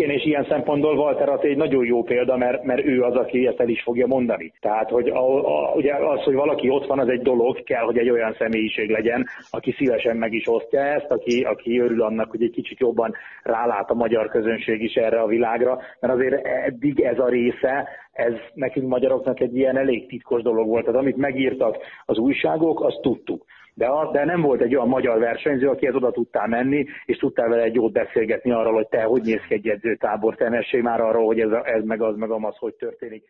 Igen, és ilyen szempontból Walter Atté egy nagyon jó példa, mert, mert ő az, aki ezt el is fogja mondani. Tehát, hogy a, a, ugye az, hogy valaki ott van, az egy dolog, kell, hogy egy olyan személyiség legyen, aki szívesen meg is osztja ezt, aki, aki örül annak, hogy egy kicsit jobban rálát a magyar közönség is erre a világra, mert azért eddig ez a része, ez nekünk magyaroknak egy ilyen elég titkos dolog volt. Tehát amit megírtak az újságok, azt tudtuk de, az, de nem volt egy olyan magyar versenyző, aki ez oda tudtál menni, és tudtál vele egy jót beszélgetni arról, hogy te hogy néz ki egy edzőtábor, te már arról, hogy ez, ez meg az, meg amaz, hogy történik.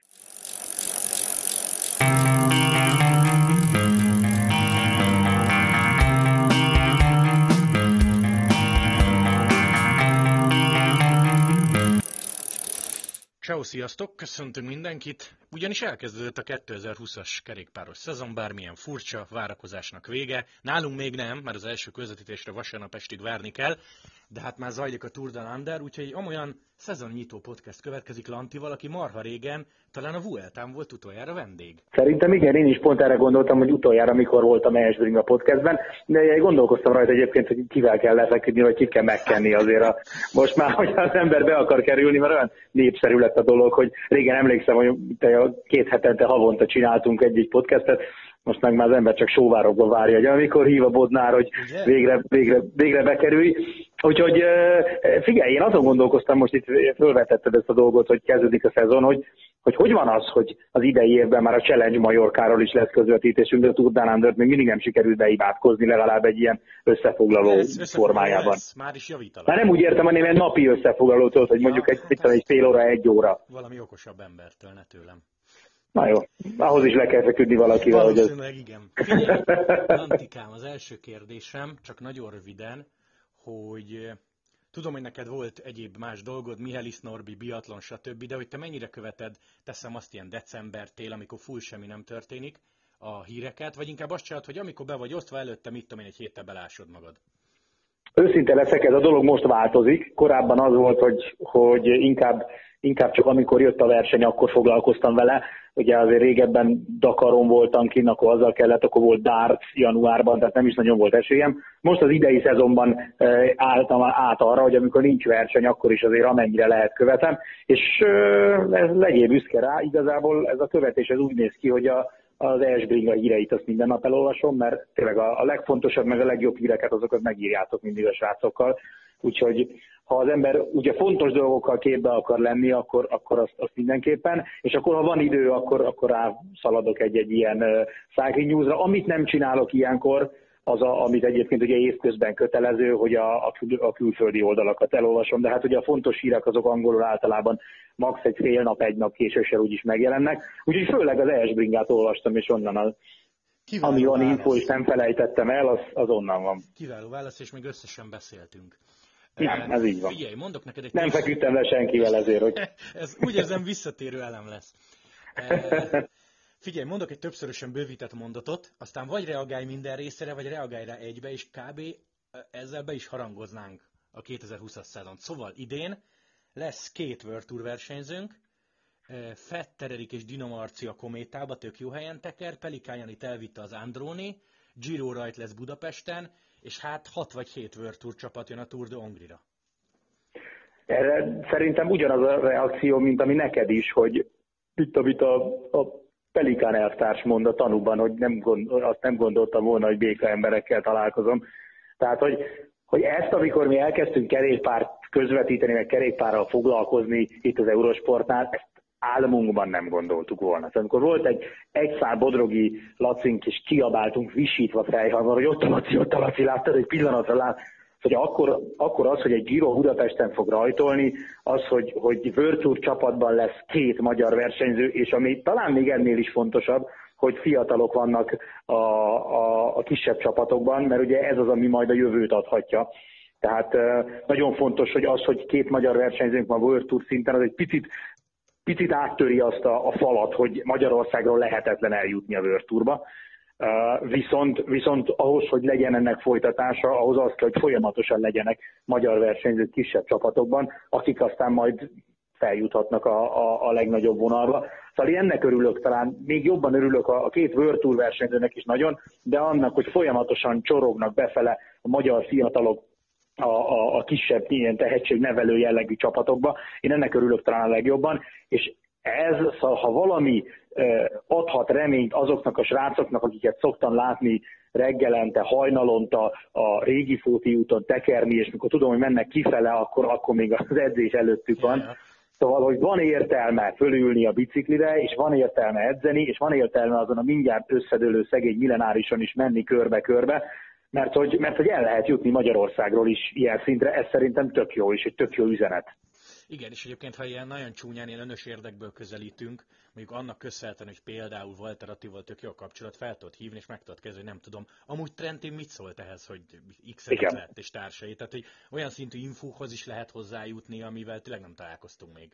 Ciao, sziasztok! Köszöntünk mindenkit! Ugyanis elkezdődött a 2020-as kerékpáros szezon, bármilyen furcsa várakozásnak vége. Nálunk még nem, mert az első közvetítésre vasárnap estig várni kell, de hát már zajlik a Tour de Lander, úgyhogy amolyan szezonnyitó podcast következik Lantival, aki marha régen, talán a Vueltán volt utoljára vendég. Szerintem igen, én is pont erre gondoltam, hogy utoljára mikor voltam Esbring a podcastben, de gondolkoztam rajta egyébként, hogy kivel kell lefeküdni, vagy ki kell megkenni azért. A, most már, hogy az ember be akar kerülni, mert olyan népszerű lett a dolog, hogy régen emlékszem, hogy te két hetente havonta csináltunk egy-egy podcastet, most meg már az ember csak sóvárokba várja, hogy amikor hív a Bodnár, hogy végre, végre, végre bekerülj. Úgyhogy figyelj, én azon gondolkoztam, most itt fölvetetted ezt a dolgot, hogy kezdődik a szezon, hogy hogy hogy van az, hogy az idei évben már a Challenge Majorkáról is lesz közvetítésünk, de a Tour de még mindig nem sikerült beimádkozni legalább egy ilyen összefoglaló ez formájában. Ez, már is javítanak. Már nem úgy értem, hanem egy napi összefoglalót, hogy mondjuk ja, egy, hát egy fél óra, egy óra. Valami okosabb embertől, ne tőlem. Na jó, ahhoz is le kell feküdni valakivel. Valószínűleg hogy igen. Antikám, az első kérdésem, csak nagyon röviden, hogy eh, tudom, hogy neked volt egyéb más dolgod, Mihelis Norbi, biatlon, stb., de hogy te mennyire követed, teszem azt ilyen december, tél, amikor full semmi nem történik, a híreket, vagy inkább azt csinálod, hogy amikor be vagy osztva előtte, mit tudom én, egy héttel belásod magad? Őszinte leszek, ez a dolog most változik. Korábban az volt, hogy, hogy inkább, inkább csak amikor jött a verseny, akkor foglalkoztam vele. Ugye azért régebben Dakaron voltam kint, akkor azzal kellett, akkor volt Dart januárban, tehát nem is nagyon volt esélyem. Most az idei szezonban álltam át arra, hogy amikor nincs verseny, akkor is azért amennyire lehet követem, és ez legyél büszke rá, igazából ez a követés ez úgy néz ki, hogy a, az Esbringa híreit azt minden nap elolvasom, mert tényleg a, a legfontosabb, meg a legjobb híreket azokat megírjátok mindig a srácokkal, úgyhogy ha az ember ugye fontos dolgokkal képbe akar lenni, akkor, akkor azt, azt mindenképpen, és akkor ha van idő, akkor, akkor rá szaladok egy-egy ilyen uh, cycling newsra. Amit nem csinálok ilyenkor, az, a, amit egyébként ugye évközben kötelező, hogy a, a, kül, a külföldi oldalakat elolvasom, de hát ugye a fontos hírek azok angolul általában max. egy fél nap, egy nap késősen úgyis megjelennek. Úgyhogy főleg az Esbringát olvastam, és onnan az, Kiváló ami van info, és nem felejtettem el, az, az onnan van. Kiváló válasz, és még összesen beszéltünk. Nem, ez így van. Figyelj, mondok neked egy... Nem feküdtem le senkivel ezért, hogy... ez úgy érzem visszatérő elem lesz. Figyelj, mondok egy többszörösen bővített mondatot, aztán vagy reagálj minden részére, vagy reagálj rá egybe, és kb. ezzel be is harangoznánk a 2020-as szezont. Szóval idén lesz két World Tour versenyzőnk, Fettererik és Dino Marci a Kométába, tök jó helyen teker, Pelikányani elvitte az Androni, Giro rajt lesz Budapesten, és hát 6 vagy 7 World Tour csapat jön a Tour de Hongrie-ra. Erre szerintem ugyanaz a reakció, mint ami neked is, hogy itt, amit a, a Pelikán elvtárs mond a tanúban, hogy nem gondol, azt nem gondoltam volna, hogy béka emberekkel találkozom. Tehát, hogy, hogy ezt, amikor mi elkezdtünk kerékpárt közvetíteni, meg kerékpárral foglalkozni itt az Eurosportnál, ezt álmunkban nem gondoltuk volna. Tehát amikor volt egy egyszár bodrogi lacink, és kiabáltunk visítva fejhalmar, hogy ott a Laci, ott a Laci, láttad, egy pillanatra lát, hogy akkor, akkor az, hogy egy Giro Budapesten fog rajtolni, az, hogy, hogy Virtus csapatban lesz két magyar versenyző, és ami talán még ennél is fontosabb, hogy fiatalok vannak a, a, a kisebb csapatokban, mert ugye ez az, ami majd a jövőt adhatja. Tehát nagyon fontos, hogy az, hogy két magyar versenyzőnk van World Tour szinten, az egy picit picit áttöri azt a, a falat, hogy Magyarországról lehetetlen eljutni a Tourba. Uh, viszont, viszont ahhoz, hogy legyen ennek folytatása, ahhoz az kell, hogy folyamatosan legyenek magyar versenyzők kisebb csapatokban, akik aztán majd feljuthatnak a, a, a legnagyobb vonalba. Szóval ennek örülök, talán még jobban örülök a, a két World Tour versenyzőnek is nagyon, de annak, hogy folyamatosan csorognak befele a magyar fiatalok a, a, a kisebb ilyen tehetségnevelő jellegű csapatokba. Én ennek örülök talán a legjobban, és ez, szóval, ha valami adhat reményt azoknak a srácoknak, akiket szoktam látni reggelente, hajnalonta a régi Fóti úton tekerni, és mikor tudom, hogy mennek kifele, akkor, akkor még az edzés előttük van. Szóval, hogy van értelme fölülni a biciklire, és van értelme edzeni, és van értelme azon a mindjárt összedőlő szegény millenárison is menni körbe-körbe, mert hogy, mert hogy el lehet jutni Magyarországról is ilyen szintre, ez szerintem tök jó, és egy tök jó üzenet. Igen, és egyébként, ha ilyen nagyon csúnyán, ilyen önös érdekből közelítünk, mondjuk annak köszönhetően, hogy például Walter Attival tök jó a kapcsolat, fel tudod hívni, és meg tudod kezdeni, nem tudom. Amúgy Trentin mit szólt ehhez, hogy x lett és társai? Tehát, hogy olyan szintű infóhoz is lehet hozzájutni, amivel tényleg nem találkoztunk még.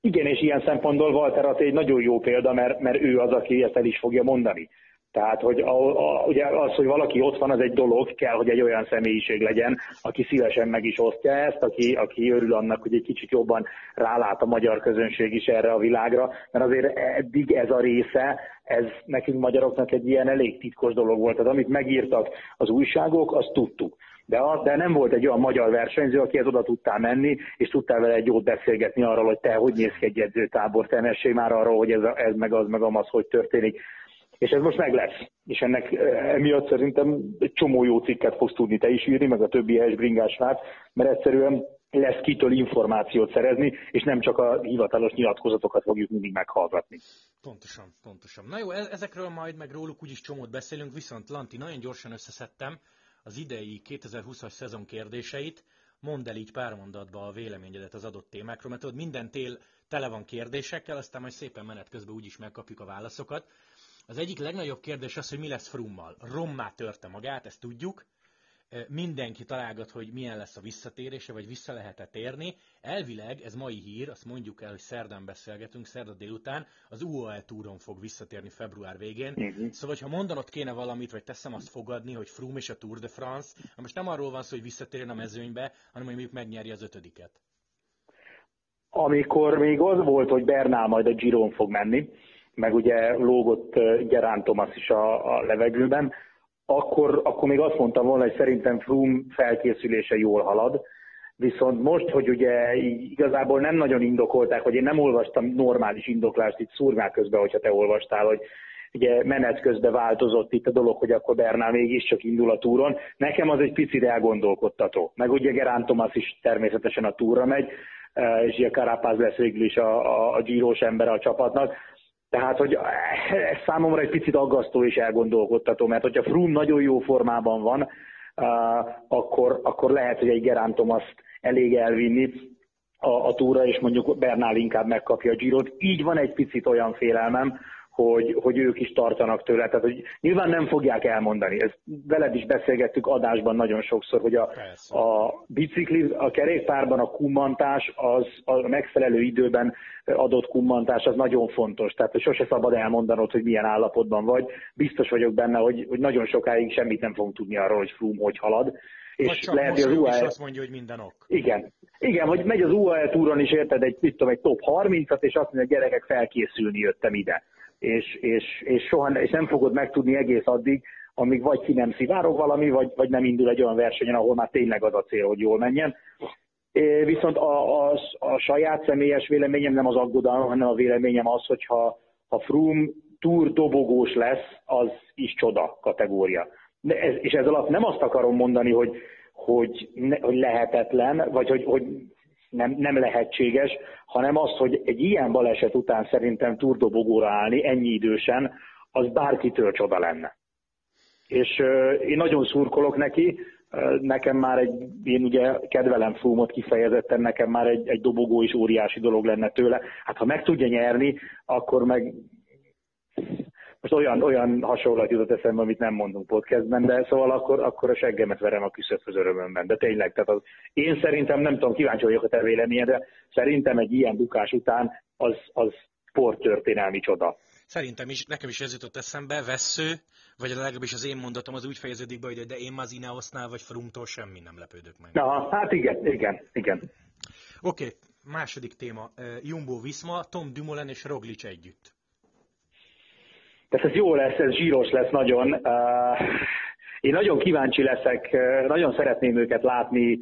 Igen, és ilyen szempontból Walter Atti egy nagyon jó példa, mert, mert ő az, aki ezt el is fogja mondani. Tehát, hogy a, a, ugye az, hogy valaki ott van, az egy dolog, kell, hogy egy olyan személyiség legyen, aki szívesen meg is osztja ezt, aki, aki örül annak, hogy egy kicsit jobban rálát a magyar közönség is erre a világra, mert azért eddig ez a része, ez nekünk magyaroknak egy ilyen elég titkos dolog volt. Tehát amit megírtak az újságok, azt tudtuk. De, az, de nem volt egy olyan magyar versenyző, aki ez oda tudtál menni, és tudtál vele egy jót beszélgetni arról, hogy te hogy néz ki egy edzőtábor, te mesélj már arról, hogy ez, ez meg az, meg amaz, hogy történik és ez most meg lesz. És ennek eh, emiatt szerintem egy csomó jó cikket fogsz tudni te is írni, meg a többi helyes bringás lát, mert egyszerűen lesz kitől információt szerezni, és nem csak a hivatalos nyilatkozatokat fogjuk mindig meghallgatni. Pontosan, pontosan. Na jó, e- ezekről majd meg róluk úgyis csomót beszélünk, viszont Lanti, nagyon gyorsan összeszedtem az idei 2020-as szezon kérdéseit, mondd el így pár mondatba a véleményedet az adott témákról, mert tudod, minden tél tele van kérdésekkel, aztán majd szépen menet közben úgyis megkapjuk a válaszokat. Az egyik legnagyobb kérdés az, hogy mi lesz Frummal. Rommá törte magát, ezt tudjuk. Mindenki találgat, hogy milyen lesz a visszatérése, vagy vissza lehet-e térni. Elvileg, ez mai hír, azt mondjuk el, hogy szerdán beszélgetünk, szerda délután, az UAE túron fog visszatérni február végén. Uh-huh. Szóval, ha mondanod kéne valamit, vagy teszem azt fogadni, hogy Frum és a Tour de France, most nem arról van szó, hogy visszatérjen a mezőnybe, hanem hogy mondjuk megnyeri az ötödiket. Amikor még az volt, hogy Bernál majd a Giron fog menni, meg ugye lógott Gerán Thomas is a, a levegőben, akkor, akkor még azt mondtam volna, hogy szerintem Froome felkészülése jól halad, viszont most, hogy ugye igazából nem nagyon indokolták, hogy én nem olvastam normális indoklást itt szurmák közben, hogyha te olvastál, hogy ugye menet közben változott itt a dolog, hogy akkor Bernál mégiscsak indul a túron. Nekem az egy picit elgondolkodtató. Meg ugye Gerán Thomas is természetesen a túra megy, és ugye Carapaz lesz végül is a, a, a gyírós ember a csapatnak. Tehát, hogy ez számomra egy picit aggasztó és elgondolkodtató, mert hogyha Froome nagyon jó formában van, akkor, akkor lehet, hogy egy Gerán Thomas elég elvinni a, a túra, és mondjuk Bernál inkább megkapja a Girot. Így van egy picit olyan félelmem, hogy, hogy ők is tartanak tőle. Tehát, hogy nyilván nem fogják elmondani. Ezt veled is beszélgettük adásban nagyon sokszor, hogy a, a bicikli, a kerékpárban a kummantás, az a megfelelő időben adott kummantás, az nagyon fontos. Tehát, hogy sose szabad elmondanod, hogy milyen állapotban vagy. Biztos vagyok benne, hogy, hogy nagyon sokáig semmit nem fogunk tudni arról, hogy Froome hogy halad. És csak lehet, hogy az UAE... azt mondja, hogy minden ok. Igen. Igen, hogy megy az UAE túron is, érted, egy, mit tudom, egy top 30-at, és azt mondja, hogy gyerekek, felkészülni jöttem ide és, és, és soha és nem fogod megtudni egész addig, amíg vagy ki nem szivárog valami, vagy, vagy nem indul egy olyan versenyen, ahol már tényleg az a cél, hogy jól menjen. Viszont a, a, a saját személyes véleményem nem az aggodalom, hanem a véleményem az, hogy ha Froome túr dobogós lesz, az is csoda kategória. De ez, és ez alatt nem azt akarom mondani, hogy, hogy, ne, hogy lehetetlen, vagy hogy, hogy nem, nem lehetséges, hanem az, hogy egy ilyen baleset után szerintem turdobogóra állni ennyi idősen, az bárkitől csoda lenne. És én nagyon szurkolok neki, nekem már egy, én ugye kedvelem Froome-ot kifejezetten, nekem már egy, egy dobogó is óriási dolog lenne tőle. Hát ha meg tudja nyerni, akkor meg most olyan, olyan hasonlat jutott eszembe, amit nem mondunk podcastben, de szóval akkor, akkor a seggemet verem a küszöbhöz örömömben. De tényleg, tehát az, én szerintem, nem tudom, kíváncsi vagyok a te véleményedre, szerintem egy ilyen bukás után az, az sporttörténelmi csoda. Szerintem is, nekem is ez jutott eszembe, vesző, vagy legalábbis az én mondatom az úgy fejeződik be, hogy de én az Ineosnál vagy Frumtól semmi nem lepődök meg. Na, hát igen, igen, igen. Oké, okay, második téma. Jumbo Visma, Tom Dumoulin és Roglic együtt. Tehát ez jó lesz, ez zsíros lesz nagyon. Én nagyon kíváncsi leszek, nagyon szeretném őket látni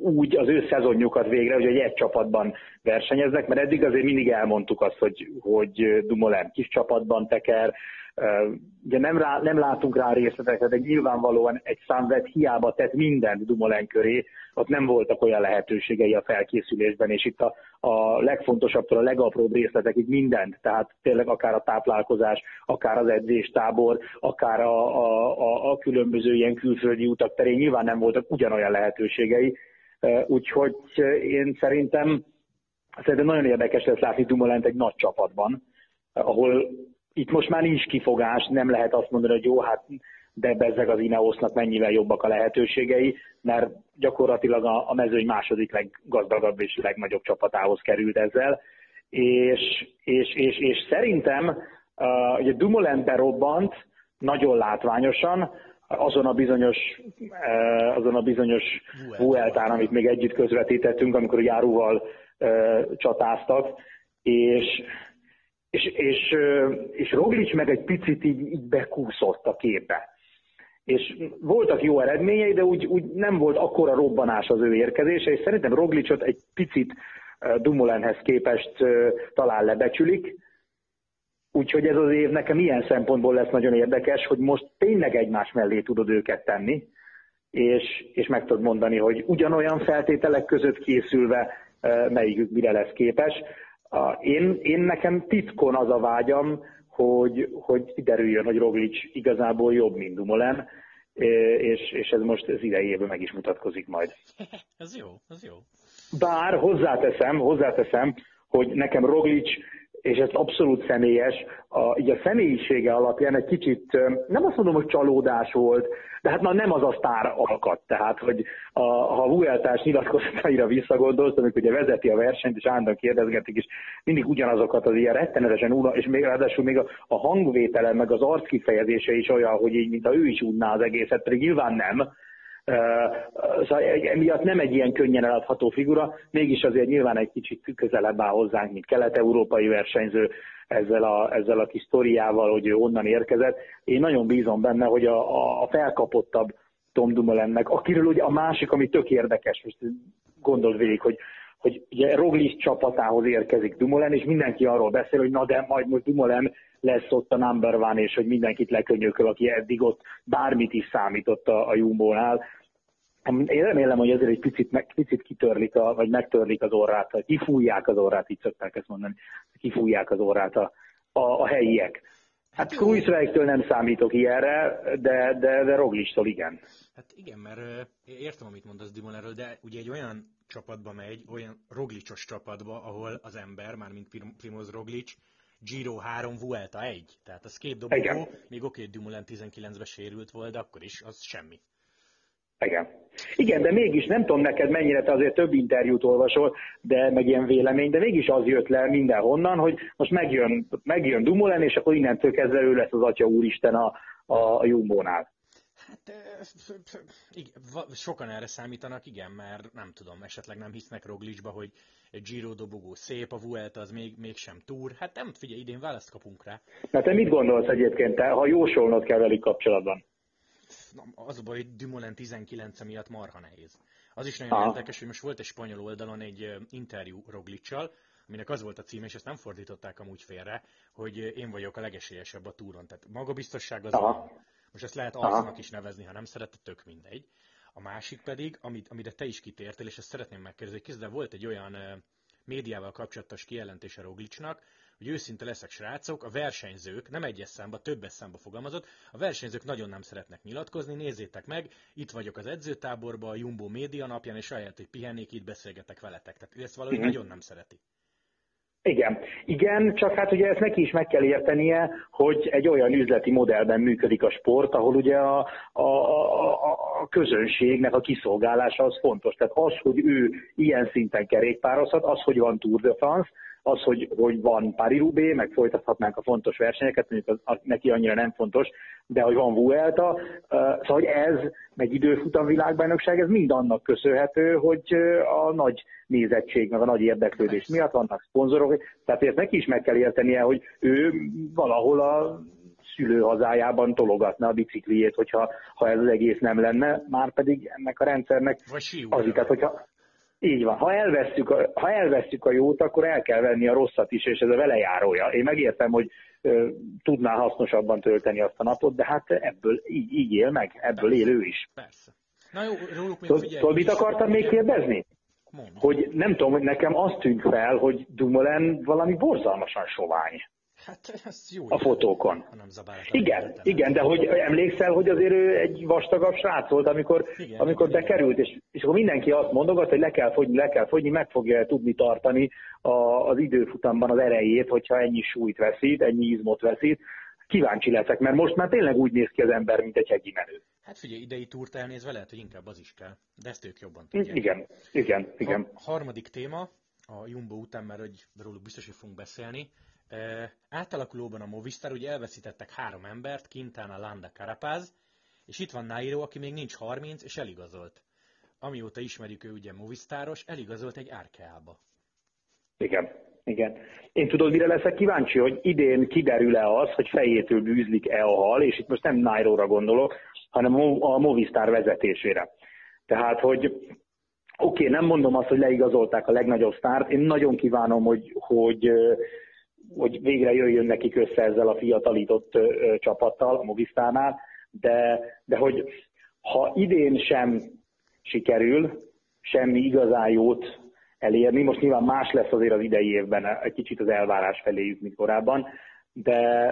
úgy az ő szezonjukat végre, hogy egy csapatban versenyeznek, mert eddig azért mindig elmondtuk azt, hogy, hogy Dumoulin kis csapatban teker, Ugye nem, rá, nem látunk rá részleteket, de nyilvánvalóan egy számvet hiába tett mindent Dumoulin köré, ott nem voltak olyan lehetőségei a felkészülésben, és itt a, a legfontosabbtól a legapróbb részletekig mindent, tehát tényleg akár a táplálkozás, akár az edzéstábor, akár a, a, a, a különböző ilyen külföldi utak terén nyilván nem voltak ugyanolyan lehetőségei, úgyhogy én szerintem Szerintem nagyon érdekes lesz látni Dumoulin egy nagy csapatban, ahol itt most már nincs kifogás, nem lehet azt mondani, hogy jó, hát de bezzeg az Ineosnak mennyivel jobbak a lehetőségei, mert gyakorlatilag a, a mezőny második leggazdagabb és legnagyobb csapatához került ezzel. És, és, és, és szerintem uh, ugye Dumoulin berobbant nagyon látványosan, azon a bizonyos, uh, azon a bizonyos Vueltán, amit még együtt közvetítettünk, amikor járóval uh, csatáztak, és és, és, és Roglic meg egy picit így, így bekúszott a képbe. És voltak jó eredményei, de úgy, úgy nem volt akkora robbanás az ő érkezése, és szerintem Roglicot egy picit Dumoulinhez képest talán lebecsülik, Úgyhogy ez az év nekem ilyen szempontból lesz nagyon érdekes, hogy most tényleg egymás mellé tudod őket tenni, és, és meg tudod mondani, hogy ugyanolyan feltételek között készülve melyikük mire lesz képes. Én, én nekem titkon az a vágyam, hogy, hogy kiderüljön, hogy Roglic igazából jobb, mint Dumoulin, és, és ez most az idejében meg is mutatkozik majd. ez jó, ez jó. Bár hozzáteszem, hozzáteszem, hogy nekem Roglic és ez abszolút személyes, a, így a személyisége alapján egy kicsit, nem azt mondom, hogy csalódás volt, de hát már nem az a sztár alkat, tehát, hogy a, ha Vueltás nyilatkozataira visszagondolsz, amikor ugye vezeti a versenyt, és állandóan kérdezgetik, és mindig ugyanazokat az ilyen rettenetesen unna, és még ráadásul még a, a hangvétele, meg az arckifejezése is olyan, hogy így, mint ő is unná az egészet, pedig nyilván nem, Szóval emiatt nem egy ilyen könnyen eladható figura, mégis azért nyilván egy kicsit közelebb áll hozzánk, mint kelet-európai versenyző ezzel a, ezzel a kis sztoriával, hogy ő onnan érkezett. Én nagyon bízom benne, hogy a, a felkapottabb Tom Dumoulinnek, akiről ugye a másik, ami tök érdekes, most gondold végig, hogy hogy ugye Roglic csapatához érkezik Dumoulin, és mindenki arról beszél, hogy na de majd most Dumoulin lesz ott a number one, és hogy mindenkit lekönyököl, aki eddig ott bármit is számított a, a Jumbo-nál. Én remélem, hogy ezért egy picit, meg, picit kitörlik, a, vagy megtörlik az orrát, vagy kifújják az orrát, így szokták ezt mondani, kifújják az orrát a, a, a helyiek. Hát, hát Kruiswijk-től nem számítok ilyenre, de, de, de Roglicstól igen. Hát igen, mert értem, amit mondasz Dimonerről, de ugye egy olyan csapatba megy, olyan Roglicsos csapatba, ahol az ember, már mint Primoz Roglic, Giro 3, Vuelta 1. Tehát a két dobogó, még oké, Dumoulin 19-ben sérült volt, de akkor is az semmi. Igen. Igen, de mégis nem tudom neked mennyire te azért több interjút olvasol, de meg ilyen vélemény, de mégis az jött le mindenhonnan, hogy most megjön, megjön Dumoulin, és akkor innentől kezdve ő lesz az Atya Úristen a, a, a Jumbo-nál. Hát igen, sokan erre számítanak, igen, mert nem tudom, esetleg nem hisznek Roglicba, hogy egy Giro dobogó szép, a Vuelta az még, mégsem túr. Hát nem, figyelj, idén választ kapunk rá. Na te mit gondolsz egyébként, te, ha jósolnod kell velük kapcsolatban? Az a baj, hogy Dumoulin 19 miatt marha nehéz. Az is nagyon Aha. érdekes, hogy most volt egy spanyol oldalon egy interjú Roglicsal, aminek az volt a címe, és ezt nem fordították amúgy félre, hogy én vagyok a legesélyesebb a túron. Tehát magabiztosság az Aha. Most ezt lehet arcnak is nevezni, ha nem szeretett, tök mindegy. A másik pedig, amit, amire te is kitértél, és ezt szeretném megkérdezni, hogy volt egy olyan médiával kapcsolatos kijelentése Roglicsnak, hogy őszinte leszek srácok, a versenyzők, nem egyes számba, többes számba fogalmazott, a versenyzők nagyon nem szeretnek nyilatkozni, nézzétek meg, itt vagyok az edzőtáborban, a Jumbo média napján, és ahelyett, hogy pihennék, itt beszélgetek veletek. Tehát ezt valahogy mm-hmm. nagyon nem szereti. Igen. Igen, csak hát ugye ezt neki is meg kell értenie, hogy egy olyan üzleti modellben működik a sport, ahol ugye a, a, a, a közönségnek a kiszolgálása az fontos. Tehát az, hogy ő ilyen szinten kerékpározhat, az, hogy van Tour de France, az, hogy, hogy van Paris-Roubaix, meg folytathatnánk a fontos versenyeket, mondjuk az, az neki annyira nem fontos, de hogy van Vuelta, szóval hogy ez, meg időfutam világbajnokság, ez mind annak köszönhető, hogy a nagy nézettség, meg a nagy érdeklődés miatt vannak szponzorok, tehát ezt neki is meg kell értenie, hogy ő valahol a szülőhazájában tologatna a bicikliét, hogyha ha ez az egész nem lenne, már pedig ennek a rendszernek az, tehát hogyha így van. Ha elvesztjük, a, ha elvesztjük a jót, akkor el kell venni a rosszat is, és ez a vele járója. Én megértem, hogy ö, tudná hasznosabban tölteni azt a napot, de hát ebből így, így él meg, ebből Persze. él ő is. Persze. Na jó, róluk még Tudod, tudod, mit akartam még kérdezni? Mond. Hogy nem tudom, hogy nekem azt tűnt fel, hogy Dumoulin valami borzalmasan sovány Hát ez jó. a fotókon. Nem. Igen, igen, de hogy emlékszel, hogy azért ő egy vastagabb srác volt, amikor, Igen, amikor igen, bekerült, és, és akkor mindenki azt mondogat, hogy le kell fogyni, le kell fogyni, meg fogja tudni tartani a, az időfutamban az erejét, hogyha ennyi súlyt veszít, ennyi izmot veszít. Kíváncsi leszek, mert most már tényleg úgy néz ki az ember, mint egy hegyi menő. Hát figyelj, idei túrt elnézve lehet, hogy inkább az is kell. De ezt ők jobban tudják. Igen, igen, igen. A harmadik téma, a Jumbo után, mert hogy róluk biztos, hogy fogunk beszélni. Átalakulóban a Movistar, ugye elveszítettek három embert, Quintana, Landa, Carapaz, és itt van Nairo, aki még nincs 30, és eligazolt. Amióta ismerjük ő ugye Movistaros, eligazolt egy Arkeába. Igen, igen. Én tudod, mire leszek kíváncsi, hogy idén kiderül-e az, hogy fejétől bűzlik-e a hal, és itt most nem Nairo-ra gondolok, hanem a Movistar vezetésére. Tehát, hogy oké, okay, nem mondom azt, hogy leigazolták a legnagyobb sztárt, én nagyon kívánom, hogy, hogy, hogy végre jöjjön nekik össze ezzel a fiatalított csapattal, a Movistárnál, de, de hogy ha idén sem sikerül semmi igazán jót elérni. Most nyilván más lesz azért az idei évben, egy kicsit az elvárás feléjük, mint korábban, de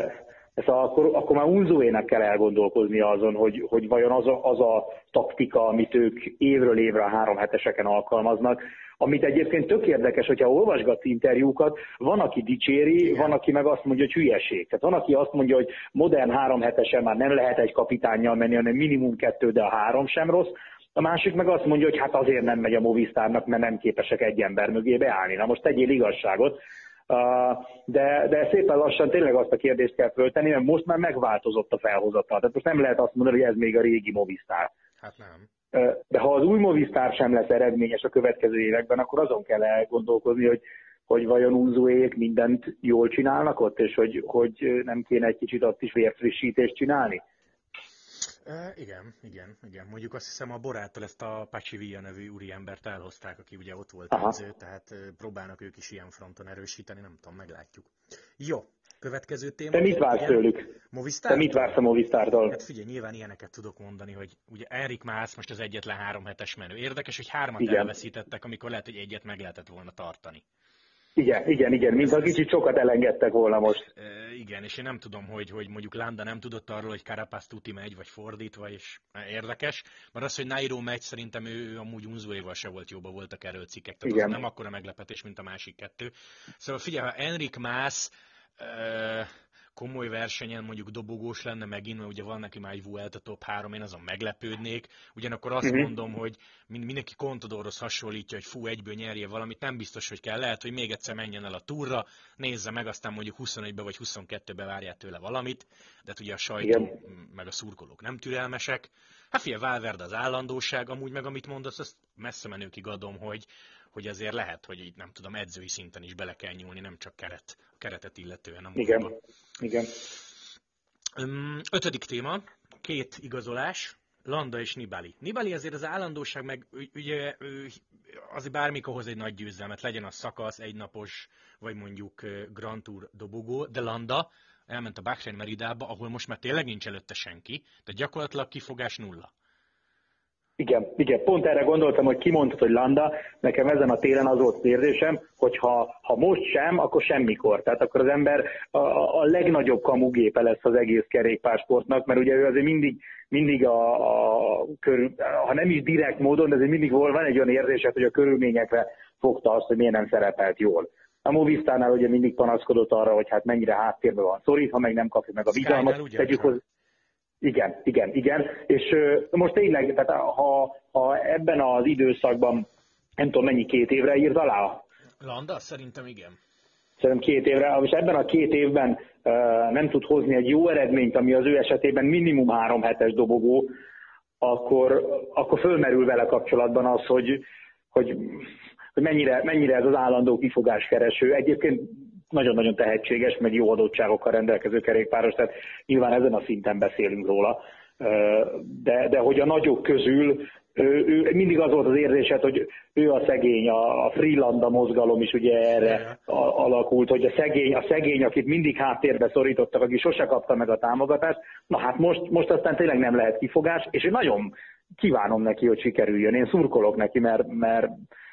ezt akkor, akkor már Unzuének kell elgondolkozni azon, hogy, hogy vajon az a, az a taktika, amit ők évről évre a három heteseken alkalmaznak, amit egyébként tök érdekes, hogyha olvasgatsz interjúkat, van, aki dicséri, Igen. van, aki meg azt mondja, hogy hülyeség. Tehát van, aki azt mondja, hogy modern három hetesen már nem lehet egy kapitánnyal menni, hanem minimum kettő, de a három sem rossz. A másik meg azt mondja, hogy hát azért nem megy a Movistárnak, mert nem képesek egy ember mögé beállni. Na most tegyél igazságot. De, de szépen lassan tényleg azt a kérdést kell föltenni, mert most már megváltozott a felhozatal. Tehát most nem lehet azt mondani, hogy ez még a régi Movistár. Hát nem. De ha az új Movistár sem lesz eredményes a következő években, akkor azon kell elgondolkozni, hogy, hogy vajon úzóék mindent jól csinálnak ott, és hogy, hogy nem kéne egy kicsit ott is vérfrissítést csinálni. E, igen, igen, igen. Mondjuk azt hiszem a Borától ezt a Pachi Villa nevű úriembert elhozták, aki ugye ott volt Aha. edző, tehát próbálnak ők is ilyen fronton erősíteni, nem tudom, meglátjuk. Jó, következő téma. Te mit vársz tőlük? Movistar? Te mit vársz a Movistártól? Hát figyelj, nyilván ilyeneket tudok mondani, hogy ugye Erik Mász most az egyetlen három hetes menő. Érdekes, hogy hármat igen. elveszítettek, amikor lehet, hogy egyet meg lehetett volna tartani. Igen, igen, igen, mint a kicsit sokat elengedtek volna most. E, igen, és én nem tudom, hogy, hogy mondjuk Landa nem tudott arról, hogy Carapaz tuti megy, vagy fordítva, és érdekes. Mert az, hogy Nairo megy, szerintem ő, ő amúgy Unzuéval se volt jóba, voltak erről cikkek, tehát igen. az nem akkora meglepetés, mint a másik kettő. Szóval figyelj, ha Enrik Mász e, komoly versenyen mondjuk dobogós lenne megint, mert ugye van neki már egy Vuelta top 3, én azon meglepődnék. Ugyanakkor azt uh-huh. mondom, hogy mindenki Contadorhoz hasonlítja, hogy fú, egyből nyerje valamit, nem biztos, hogy kell. Lehet, hogy még egyszer menjen el a túra, nézze meg, aztán mondjuk 21-be vagy 22-be várját tőle valamit, de hát ugye a sajtó Igen. meg a szurkolók nem türelmesek. Hát figyelj, Valverde az állandóság, amúgy meg amit mondasz, azt messze menőkig adom, hogy, hogy azért lehet, hogy így nem tudom, edzői szinten is bele kell nyúlni, nem csak keret, a keretet illetően. A Igen, igen. Ötödik téma, két igazolás, Landa és Nibali. Nibali azért az állandóság, meg ugye azért bármikor hoz egy nagy győzelmet, legyen a szakasz, egynapos, vagy mondjuk Grand Tour dobogó, de Landa elment a Bahrein Meridába, ahol most már tényleg nincs előtte senki, de gyakorlatilag kifogás nulla. Igen, igen, pont erre gondoltam, hogy kimondtad, hogy Landa, nekem ezen a téren az volt érzésem, hogy ha, ha most sem, akkor semmikor. Tehát akkor az ember a, a legnagyobb kamugépe lesz az egész kerékpársportnak, mert ugye ő azért mindig, mindig a, a körül, ha nem is direkt módon, de azért mindig van egy olyan érzésed, hogy a körülményekre fogta azt, hogy miért nem szerepelt jól. A Movistánál ugye mindig panaszkodott arra, hogy hát mennyire háttérben van szorítva, meg nem kapja meg a bizalmat. Tegyük hozzá, igen, igen, igen. És most tényleg, tehát ha, ha ebben az időszakban, nem tudom mennyi, két évre írt alá? Landa? Szerintem igen. Szerintem két évre, és ebben a két évben nem tud hozni egy jó eredményt, ami az ő esetében minimum három hetes dobogó, akkor, akkor fölmerül vele kapcsolatban az, hogy, hogy, hogy mennyire, mennyire ez az állandó kifogáskereső. Egyébként nagyon-nagyon tehetséges, meg jó adottságokkal rendelkező kerékpáros, tehát nyilván ezen a szinten beszélünk róla. De, de hogy a nagyok közül ő, ő, mindig az volt az érzésed, hogy ő a szegény, a, a Freelanda mozgalom is ugye erre a, alakult, hogy a szegény, a szegény, akit mindig háttérbe szorítottak, aki sose kapta meg a támogatást, na hát most, most aztán tényleg nem lehet kifogás, és én nagyon kívánom neki, hogy sikerüljön. Én szurkolok neki, mert, mert,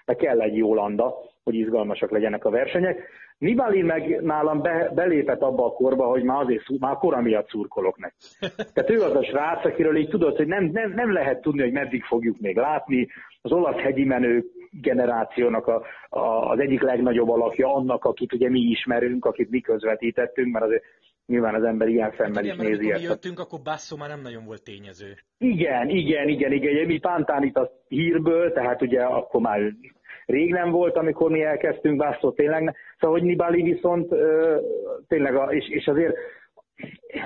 mert kell egy jó landa, hogy izgalmasak legyenek a versenyek. Nibali meg nálam be, belépett abba a korba, hogy már azért már kora miatt szurkolok neki. Tehát ő az a srác, akiről így tudod, hogy nem, nem, nem lehet tudni, hogy meddig fogjuk még látni. Az olasz hegyi menő generációnak a, a, az egyik legnagyobb alakja, annak, akit ugye mi ismerünk, akit mi közvetítettünk, mert azért nyilván az ember ilyen szemmel hát is nézi ezt. Amikor jöttünk, akkor Basso már nem nagyon volt tényező. Igen, igen, igen, igen. Mi Pántánit a hírből, tehát ugye akkor már Rég nem volt, amikor mi elkezdtünk, Bászló tényleg. Szóval, hogy Nibali viszont tényleg, a, és, és azért,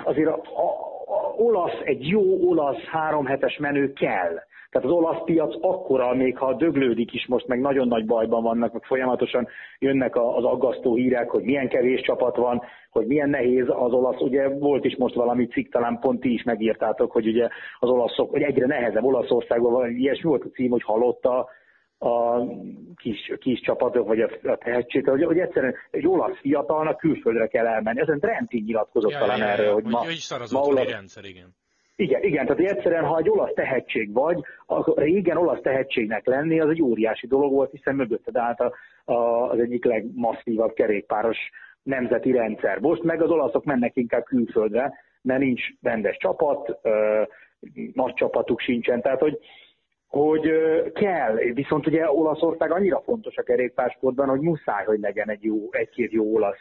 azért a, a, a olasz, egy jó olasz három hetes menő kell. Tehát az olasz piac akkora, még ha döglődik is most, meg nagyon nagy bajban vannak, meg folyamatosan jönnek az aggasztó hírek, hogy milyen kevés csapat van, hogy milyen nehéz az olasz, ugye volt is most valami cikk, talán pont ti is megírtátok, hogy ugye az olaszok, hogy egyre nehezebb Olaszországban van, ilyesmi volt a cím, hogy halotta a kis, kis csapatok, vagy a, a tehetség, hogy, hogy egyszerűen egy olasz fiatalnak külföldre kell elmenni. Ezen Trentin nyilatkozott ja, talán ja, erről, ja, hogy ma... Hogy is ma olasz... rendszer, igen. Igen, igen, tehát egyszerűen, ha egy olasz tehetség vagy, akkor régen olasz tehetségnek lenni, az egy óriási dolog volt, hiszen mögötted állt a, a, az egyik legmasszívabb kerékpáros nemzeti rendszer. Most meg az olaszok mennek inkább külföldre, mert nincs rendes csapat, ö, nagy csapatuk sincsen, tehát hogy hogy kell, viszont ugye Olaszország annyira fontos a kerékpársportban, hogy muszáj, hogy legyen egy jó, egy-két jó olasz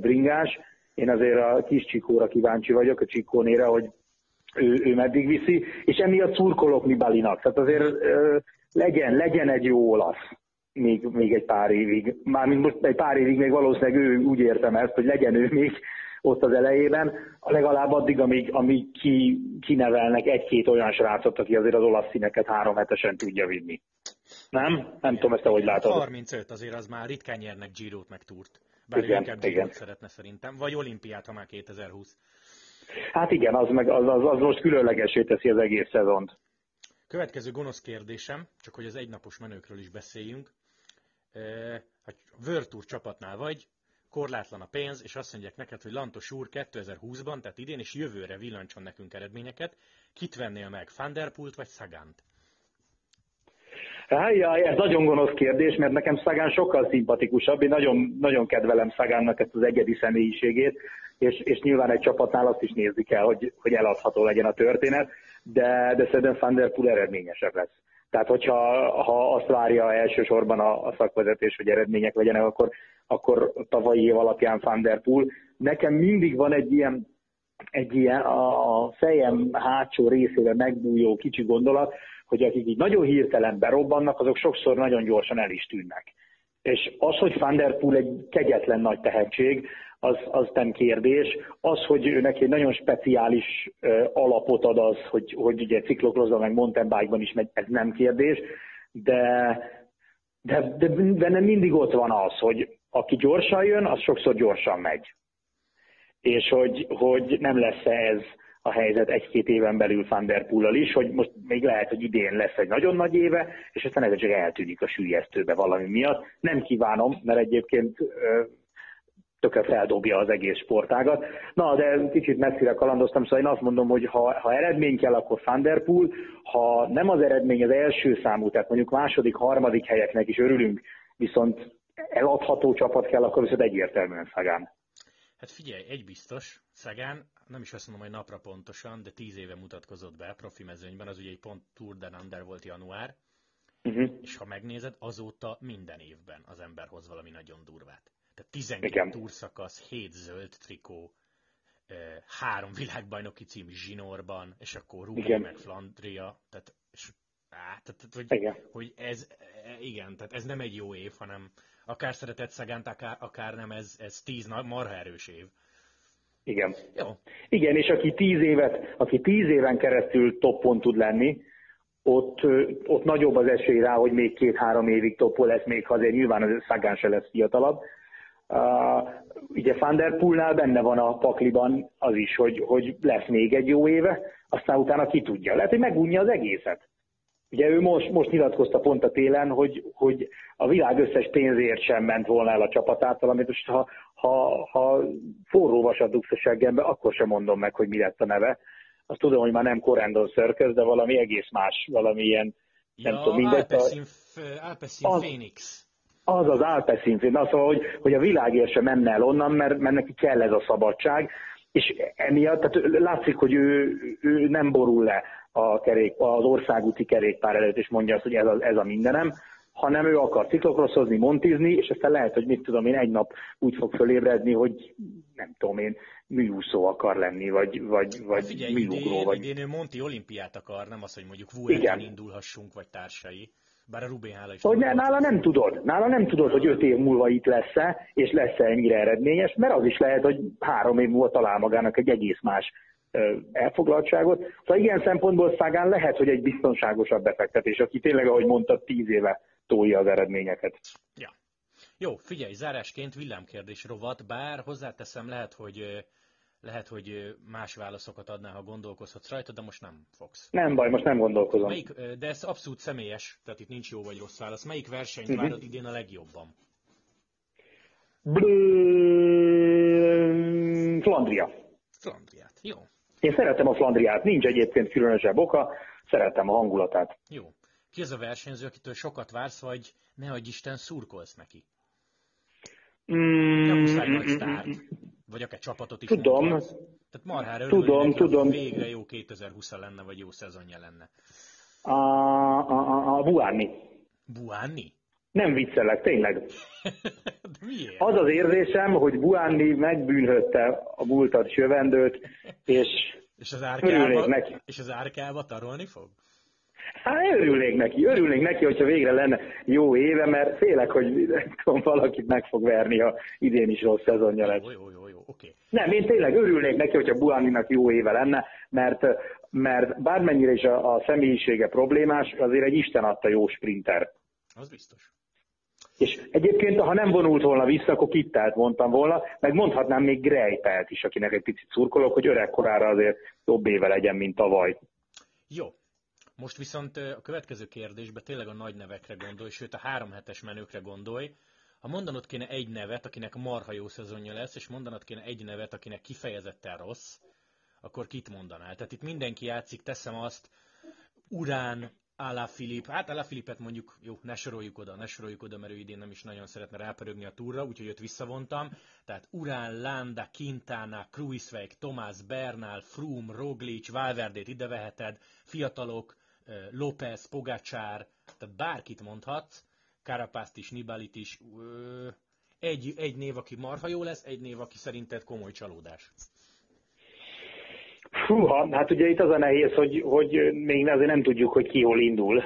bringás. Én azért a kis Csikóra kíváncsi vagyok, a Csikónéra, hogy ő, ő meddig viszi, és emiatt szurkolok Nibalinak. Tehát azért legyen, legyen egy jó olasz még, még egy pár évig. Mármint most egy pár évig még valószínűleg ő úgy értem ezt, hogy legyen ő még ott az elejében, legalább addig, amíg, amíg ki, kinevelnek egy-két olyan srácot, aki azért az olasz színeket három hetesen tudja vinni. Nem? Nem igen. tudom, ezt te hogy látod. 35 azért az már ritkán nyernek Girót meg Túrt. Bár igen, inkább Girót szeretne szerintem. Vagy olimpiát, ha már 2020. Hát igen, az, meg, az, az, az most különlegesé teszi az egész szezont. Következő gonosz kérdésem, csak hogy az egynapos menőkről is beszéljünk. Ha Virtus csapatnál vagy, korlátlan a pénz, és azt mondják neked, hogy Lantos úr 2020-ban, tehát idén és jövőre villancson nekünk eredményeket, kit vennél meg, Fanderpult vagy Szagant? Jaj, ez nagyon gonosz kérdés, mert nekem Szagán sokkal szimpatikusabb. Én nagyon, nagyon kedvelem Szagánnak ezt az egyedi személyiségét, és, és nyilván egy csapatnál azt is nézni kell, hogy, hogy eladható legyen a történet, de, de szerintem Van Der Poel eredményesebb lesz. Tehát, hogyha ha azt várja elsősorban a, a szakvezetés, hogy eredmények legyenek, akkor, akkor tavalyi év alapján Van. Nekem mindig van egy ilyen, egy ilyen a, fejem hátsó részére megbújó kicsi gondolat, hogy akik így nagyon hirtelen berobbannak, azok sokszor nagyon gyorsan el is tűnnek. És az, hogy Van egy kegyetlen nagy tehetség, az, az nem kérdés. Az, hogy őnek egy nagyon speciális uh, alapot ad az, hogy, hogy ugye ciklokroszban meg mountain bike-ban is megy, ez nem kérdés, de, de, de benne mindig ott van az, hogy aki gyorsan jön, az sokszor gyorsan megy. És hogy, hogy nem lesz ez a helyzet egy-két éven belül Van Der is, hogy most még lehet, hogy idén lesz egy nagyon nagy éve, és aztán ez csak eltűnik a sülyeztőbe valami miatt. Nem kívánom, mert egyébként tökre feldobja az egész sportágat. Na, de kicsit messzire kalandoztam, szóval én azt mondom, hogy ha, ha eredmény kell, akkor Thunderpool, ha nem az eredmény az első számú, tehát mondjuk második, harmadik helyeknek is örülünk, viszont eladható csapat kell, akkor viszont egyértelműen Szagán. Hát figyelj, egy biztos, Szagán, nem is azt mondom, hogy napra pontosan, de tíz éve mutatkozott be profi mezőnyben, az ugye egy pont Tour de Under volt január, uh-huh. és ha megnézed, azóta minden évben az ember hoz valami nagyon durvát. Tehát 12 Igen. túrszakasz, 7 zöld trikó, három világbajnoki cím zsinórban, és akkor Rúgi meg Flandria, tehát, és, á, tehát hogy, igen. hogy ez, e, igen, tehát ez nem egy jó év, hanem akár szeretett Szegánt, akár, akár nem, ez, ez tíz marha erős év. Igen. Jó. Igen, és aki tíz évet, aki tíz éven keresztül toppon tud lenni, ott, ott nagyobb az esély rá, hogy még két-három évig toppon lesz, még ha azért nyilván az Szagán se lesz fiatalabb, Uh, ugye Van Der Poolnál benne van a pakliban az is, hogy, hogy lesz még egy jó éve, aztán utána ki tudja. Lehet, hogy megunja az egészet. Ugye ő most, most nyilatkozta pont a télen, hogy, hogy a világ összes pénzért sem ment volna el a csapatától, amit most ha, ha, ha forró vasat dugsz a seggembe, akkor sem mondom meg, hogy mi lett a neve. Azt tudom, hogy már nem Corendon Circus, de valami egész más, valami ilyen, ja, nem tudom, mindegy. Alpecin, Alpecin az, Phoenix. Az az Alpecin Phoenix. Szóval, hogy, hogy a világért sem menne el onnan, mert, mert neki kell ez a szabadság, és emiatt tehát látszik, hogy ő, ő nem borul le a kerék, az országúti kerékpár előtt, és mondja azt, hogy ez a, ez a mindenem, hanem ő akar ciklokrosszozni, montizni, és aztán lehet, hogy mit tudom én, egy nap úgy fog fölébredni, hogy nem tudom én, műúszó akar lenni, vagy, vagy, vagy Figyelj, műugró. Idén, vagy... idén ő Monti olimpiát akar, nem az, hogy mondjuk Vueltán indulhassunk, vagy társai. Bár a Rubén hála is. Hogy ne, nála nem tudod. Nála nem tudod, hogy öt év múlva itt lesz-e, és lesz-e ennyire eredményes, mert az is lehet, hogy három év múlva talál magának egy egész más elfoglaltságot. Szóval ilyen szempontból Szágán lehet, hogy egy biztonságosabb befektetés, aki tényleg, ahogy mondta, tíz éve tolja az eredményeket. Ja. Jó, figyelj, zárásként villámkérdés rovat, bár hozzáteszem, lehet, hogy lehet, hogy más válaszokat adnál, ha gondolkozhatsz rajta, de most nem fogsz. Nem baj, most nem gondolkozom. Melyik, de ez abszolút személyes, tehát itt nincs jó vagy rossz válasz. Melyik versenyt uh-huh. várod idén a legjobban? Flandria. Flandriát, jó. Én szeretem a Flandriát, nincs egyébként különösebb oka, szeretem a hangulatát. Jó. Ki az a versenyző, akitől sokat vársz, vagy ne adj Isten, szurkolsz neki? Mm, nem muszáj nagy sztárt, vagy akár csapatot is Tudom. Mondhatsz. Tehát marhára tudom, neki, tudom. végre jó 2020 lenne, vagy jó szezonja lenne. A, a, a, a Buárni. Buárni? Nem viccelek, tényleg. Az az érzésem, hogy Buárni megbűnhötte a múltat sövendőt, és, és az árkába, neki. És az árkába tarolni fog? Hát örülnék neki, örülnék neki, hogyha végre lenne jó éve, mert félek, hogy tudom, valakit meg fog verni, ha idén is rossz szezonja lesz. Jó, jó, jó. Okay. Nem, én tényleg örülnék neki, hogyha Buáninak jó éve lenne, mert, mert bármennyire is a, a személyisége problémás, azért egy Isten adta jó sprinter. Az biztos. És egyébként, ha nem vonult volna vissza, akkor Kittelt mondtam volna, meg mondhatnám még Grejpelt is, akinek egy picit szurkolok, hogy öregkorára azért jobb éve legyen, mint tavaly. Jó, most viszont a következő kérdésben tényleg a nagy nevekre gondolj, sőt a három hetes menőkre gondolj. Ha mondanod kéne egy nevet, akinek marha jó szezonja lesz, és mondanod kéne egy nevet, akinek kifejezetten rossz, akkor kit mondanál? Tehát itt mindenki játszik, teszem azt, Urán, Alá Filip, hát Alá Filipet mondjuk, jó, ne soroljuk oda, ne soroljuk oda, mert ő idén nem is nagyon szeretne rápörögni a túra, úgyhogy őt visszavontam. Tehát Urán, Landa, Quintana, Kruiswijk, Tomás Bernal, Froome, Roglic, Valverdét ide veheted, fiatalok, López, Pogacsár, tehát bárkit mondhatsz, Karapászt is, Nibalit is, egy, egy név, aki marha jó lesz, egy név, aki szerinted komoly csalódás. Húha, hát ugye itt az a nehéz, hogy, hogy még azért nem tudjuk, hogy ki hol indul.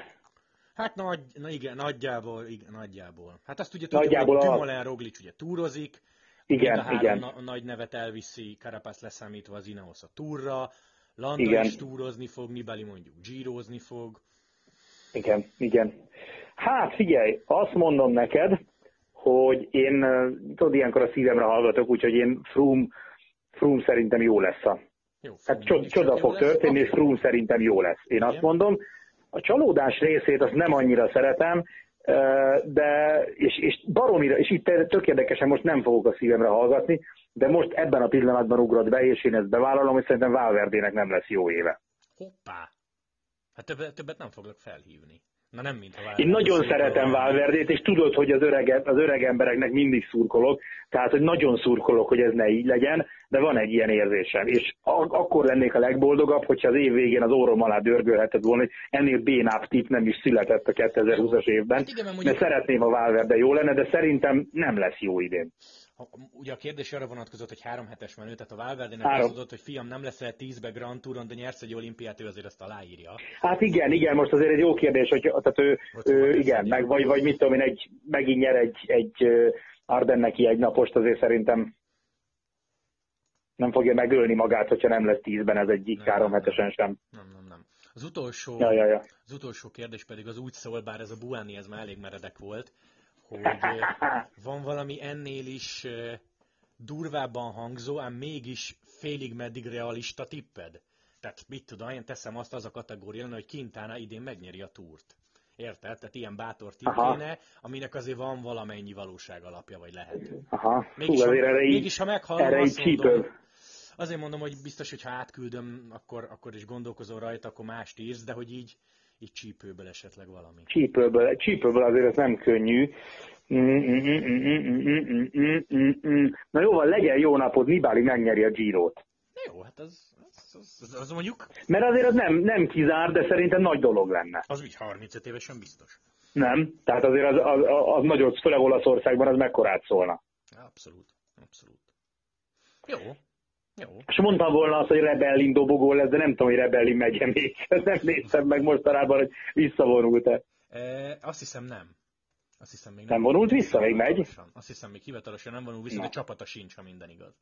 Hát nagy, na igen, nagyjából, igen, nagyjából. Hát azt ugye tudjuk, nagyjából hogy Dumoulin Roglic ugye túrozik, igen, a igen. Na, nagy nevet elviszi, Karapász leszámítva az Ineos a túrra, Landa igen. is túrozni fog, Nibali mondjuk gyírozni fog. Igen, igen. Hát figyelj, azt mondom neked, hogy én, tudod, ilyenkor a szívemre hallgatok, úgyhogy én Froome, Froome szerintem jó lesz a... Jó, hát csod, csoda fog történni, és Froome szerintem jó lesz. Én Igen. azt mondom, a csalódás részét azt nem annyira szeretem, de, és, és baromira, és itt tök érdekesen most nem fogok a szívemre hallgatni, de most ebben a pillanatban ugrott be, és én ezt bevállalom, hogy szerintem Valverdének nem lesz jó éve. Hoppá! Hát többet, többet nem fogok felhívni. Na nem, mint ha Én nagyon szeretem Valverdét, és tudod, hogy az öreg, az öreg embereknek mindig szurkolok, tehát, hogy nagyon szurkolok, hogy ez ne így legyen, de van egy ilyen érzésem. És ak- akkor lennék a legboldogabb, hogyha az év végén az órom alá dörgölheted volna, hogy ennél bénább tip nem is született a 2020-as évben. Hát igen, mert, mert szeretném, a Valverde jó lenne, de szerintem nem lesz jó idén ugye a kérdés arra vonatkozott, hogy három hetes menő, tehát a Valverde-nek az adott, hogy fiam, nem leszel tízbe Grand Touron, de nyersz egy olimpiát, ő azért azt aláírja. Hát igen, igen, most azért egy jó kérdés, hogy tehát ő, ő igen, meg vagy, vagy mit tudom én, egy, megint nyer egy, egy Ardenneki egy napost, azért szerintem nem fogja megölni magát, hogyha nem lesz tízben ez egyik nem, három hetesen sem. Nem, nem, nem. Az utolsó, ja, ja, ja. az utolsó kérdés pedig az úgy szól, bár ez a Buáni ez már elég meredek volt, hogy van valami ennél is durvábban hangzó, ám mégis félig meddig realista tipped? Tehát mit tudom, én teszem azt az a kategória, hogy Quintana idén megnyeri a túrt. Érted? Tehát ilyen bátor tippéne, aminek azért van valamennyi valóság alapja, vagy lehet. Aha, Mégis, Hú, ha, erre mégis ha meghallom, erre azt mondom, azért mondom, hogy biztos, hogy ha átküldöm, akkor, akkor is gondolkozol rajta, akkor mást írsz, de hogy így, így csípőből esetleg valami. Csípőből, csípőből azért ez nem könnyű. Na jó, van, legyen jó napod, Nibali megnyeri a Girot. Jó, hát az, az, az, az, az mondjuk, Mert azért az nem, nem kizár, de szerintem nagy dolog lenne. az úgy 35 évesen biztos. Nem? Tehát azért az, az, az nagyon, főleg Olaszországban az mekkorát szólna. Abszolút, abszolút. Jó, jó. És mondtam volna azt, hogy Rebellin dobogó lesz, de nem tudom, hogy Rebellin megye még. Nem néztem meg mostanában, hogy visszavonult-e. E, azt hiszem nem. Azt hiszem még Nem vonult vissza, még megy? Azt hiszem még hivatalosan nem vonul vissza, Na. de csapata sincs, ha minden igaz.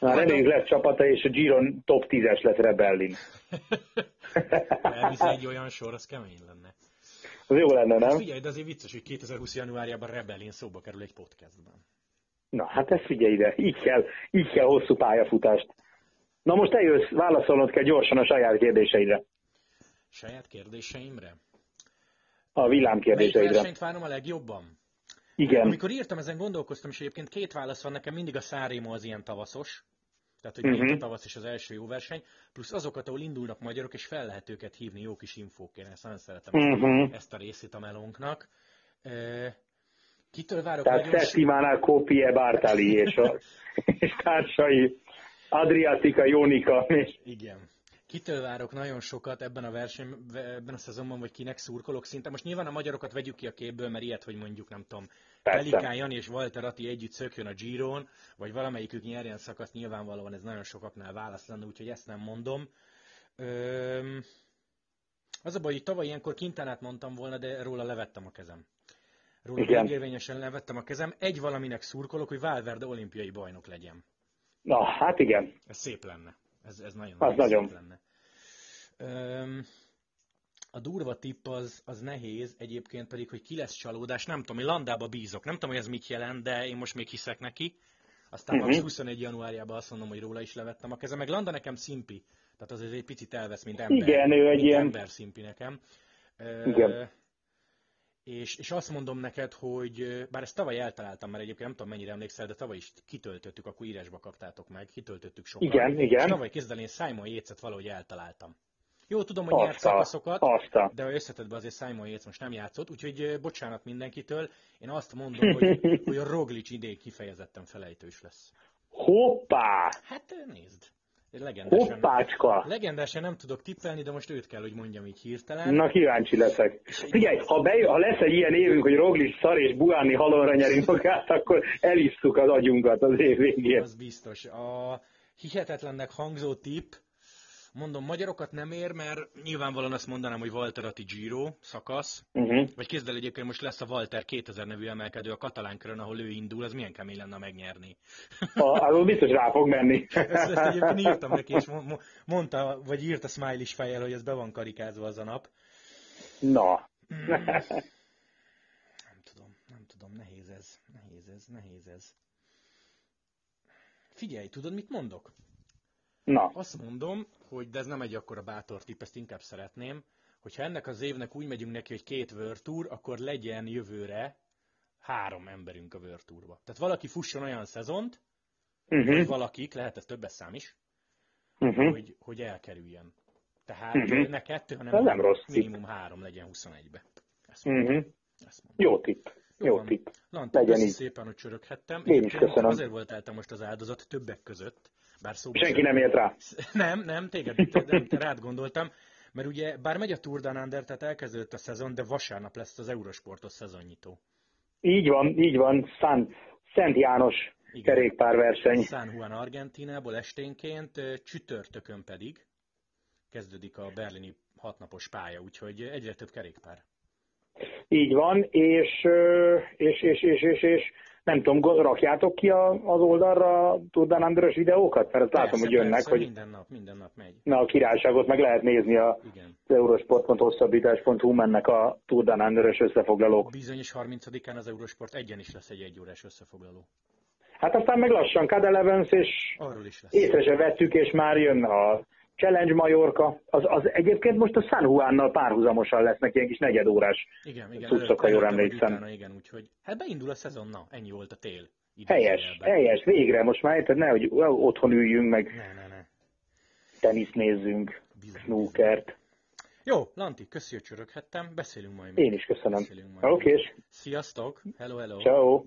Na, reméljük lesz csapata, és a Giron top 10-es lesz Rebellin. Elvisz egy olyan sor, az kemény lenne. Az jó lenne, nem? Figyelj, de azért vicces, hogy 2020. januárjában Rebellin szóba kerül egy podcastban. Na, hát ezt figyelj ide, így kell, így kell hosszú pályafutást. Na most te jössz, válaszolnod kell gyorsan a saját kérdéseidre. Saját kérdéseimre? A villám Melyik kérdéseidre. versenyt várom a legjobban? Igen. Amikor írtam, ezen gondolkoztam, és egyébként két válasz van nekem, mindig a Szárémo az ilyen tavaszos, tehát hogy uh-huh. a tavasz és az első jó verseny, plusz azokat, ahol indulnak magyarok, és fel lehet őket hívni jó kis infókért, ezt nagyon szeretem Mhm. ezt a részét a melónknak. Kitől várok Tehát Settimánál Kopie Bartali és, a, és társai, Adriatica, Jónika, Igen. Kitől várok nagyon sokat ebben a verseny, ebben a szezonban, vagy kinek szurkolok szinte. Most nyilván a magyarokat vegyük ki a képből, mert ilyet, hogy mondjuk, nem tudom, Persze. Pelikán Jani és Walter Atti együtt szökjön a Giron, vagy valamelyikük nyerjen szakaszt, nyilvánvalóan ez nagyon sokaknál válasz lenne, úgyhogy ezt nem mondom. Öm, az a baj, hogy tavaly ilyenkor Kintanát mondtam volna, de róla levettem a kezem. Róla Igen. érvényesen levettem a kezem. Egy valaminek szurkolok, hogy Valverde olimpiai bajnok legyen. na, hát igen. Ez szép lenne. Ez, ez nagyon, Az nagyon szép lenne. Öm, a durva tipp az, az nehéz, egyébként pedig, hogy ki lesz csalódás. Nem tudom, én Landába bízok. Nem tudom, hogy ez mit jelent, de én most még hiszek neki. Aztán Mhm. uh-huh. 21 januárjában azt mondom, hogy róla is levettem a kezem. Meg Landa nekem szimpi. Tehát azért egy picit elvesz, mint ember. Igen, ő egy ilyen- ember szimpi nekem. Ö, Igen. És, és azt mondom neked, hogy bár ezt tavaly eltaláltam, mert egyébként nem tudom mennyire emlékszel, de tavaly is kitöltöttük, akkor írásba kaptátok meg, kitöltöttük sokan. Igen, És igen. tavaly kezdel én Simon Yates-et valahogy eltaláltam. Jó, tudom, hogy nyert szakaszokat, azt a. de összetetben azért Simon Yates most nem játszott, úgyhogy bocsánat mindenkitől. Én azt mondom, hogy, hogy a Roglic idén kifejezetten felejtős lesz. Hoppá! Hát nézd. Legendesen, Hoppácska! legendesen nem tudok tippelni, de most őt kell, hogy mondjam így hirtelen. Na kíváncsi leszek. Figyelj, ha, bejö, ha lesz egy ilyen évünk, hogy Roglic szar és Buáni halomra nyeri magát, akkor elisszuk az agyunkat az év végén. Az biztos. A hihetetlennek hangzó tipp, mondom, magyarokat nem ér, mert nyilvánvalóan azt mondanám, hogy Walter Atti Giro szakasz, Uh-huh. vagy képzeld el egyébként most lesz a Walter 2000 nevű emelkedő a katalán körön, ahol ő indul, az milyen kemény lenne megnyerni. Azon biztos rá fog menni. Ezt, ezt egyébként írtam neki, és mo- mo- mondta, vagy írta smiley fejjel, hogy ez be van karikázva az a nap. Na. Nem tudom, nem tudom, nehéz ez, nehéz ez, nehéz ez. Figyelj, tudod, mit mondok? Na. Azt mondom, hogy de ez nem egy akkora bátor tipp, ezt inkább szeretném, hogyha ennek az évnek úgy megyünk neki, hogy két World Tour, akkor legyen jövőre három emberünk a World Tourba. Tehát valaki fusson olyan szezont, Uh-huh. vagy valakik, lehet ez többes szám is, Uh-huh. hogy, hogy elkerüljen. Tehát Mhm. ne kettő, hanem Ez nem rossz tipp. minimum három legyen 21-be. Ezt mondom. Uh-huh. Ezt mondom. Jó tipp. Jó Jó van. tipp. Lanta, Legyen így. szépen, hogy csöröghettem. Én is köszönöm. Azért voltál te most az áldozat többek között, bár szóba Senki nem ért rá. Nem, nem, téged, nem, te rád gondoltam, mert ugye, bár megy a Tour Down Under, tehát elkezdődött a szezon, de vasárnap lesz az Eurosportos szezonnyitó. Így van, így van. Szent, Szent János Igen. kerékpárverseny. San Juan Argentinából esténként, csütörtökön pedig kezdődik a berlini hatnapos pálya, úgyhogy egyre több kerékpár. Így van, és, és, és, és, és, és nem tudom, rakjátok ki a, az oldalra Tour de Andrös videókat? Mert azt Persze, látom, hogy jönnek, persze, hogy minden nap, minden nap megy. na a királyságot meg lehet nézni a eurosport.hosszabbítás.hu mennek a Tour de Andrös összefoglalók. Bizonyos 30-án az Eurosport egyen is lesz egy egyórás összefoglaló. Hát aztán meg lassan Cadel Evans, és észre se vettük, és már jön a Challenge Majorka. Az, az egyébként most a San Juannal párhuzamosan lesznek ilyen kis negyedórás. Igen, igen. Cuccok, ha jól emlékszem. Utána, igen, úgyhogy hát beindul a szezon, na, ennyi volt a tél. Helyes, helyes, végre. Most már érted, ne, hogy otthon üljünk, meg Ne, ne, ne. tenisz nézzünk, Bizony, snookert. Jó, Lanti, köszi, hogy csöröghettem, beszélünk majd. Én is köszönöm. Oké, és Sziasztok, hello, hello. ciao.